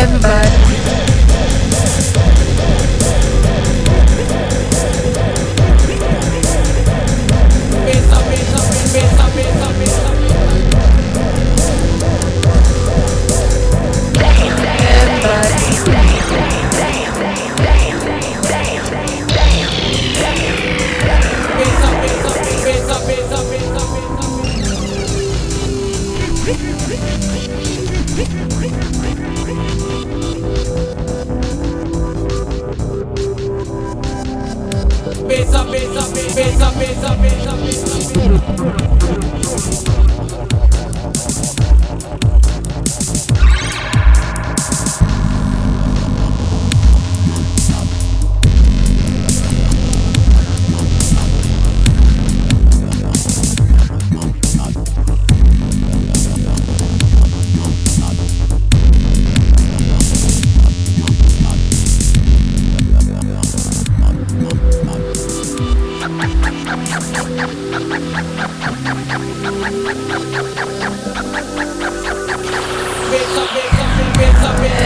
Everybody.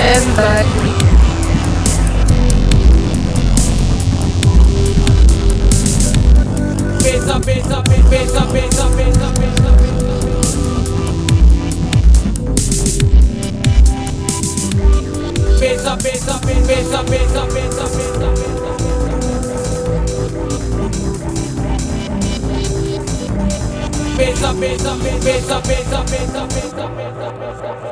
Everybody. Bitch up, bitch up, bitch up, bitch up, bitch up, bitch up. Bitch up, bitch up, bitch up, bitch up, bitch up. up, bass up, bass up, bass up, bass up, bass up, bass up, bass up, bass up.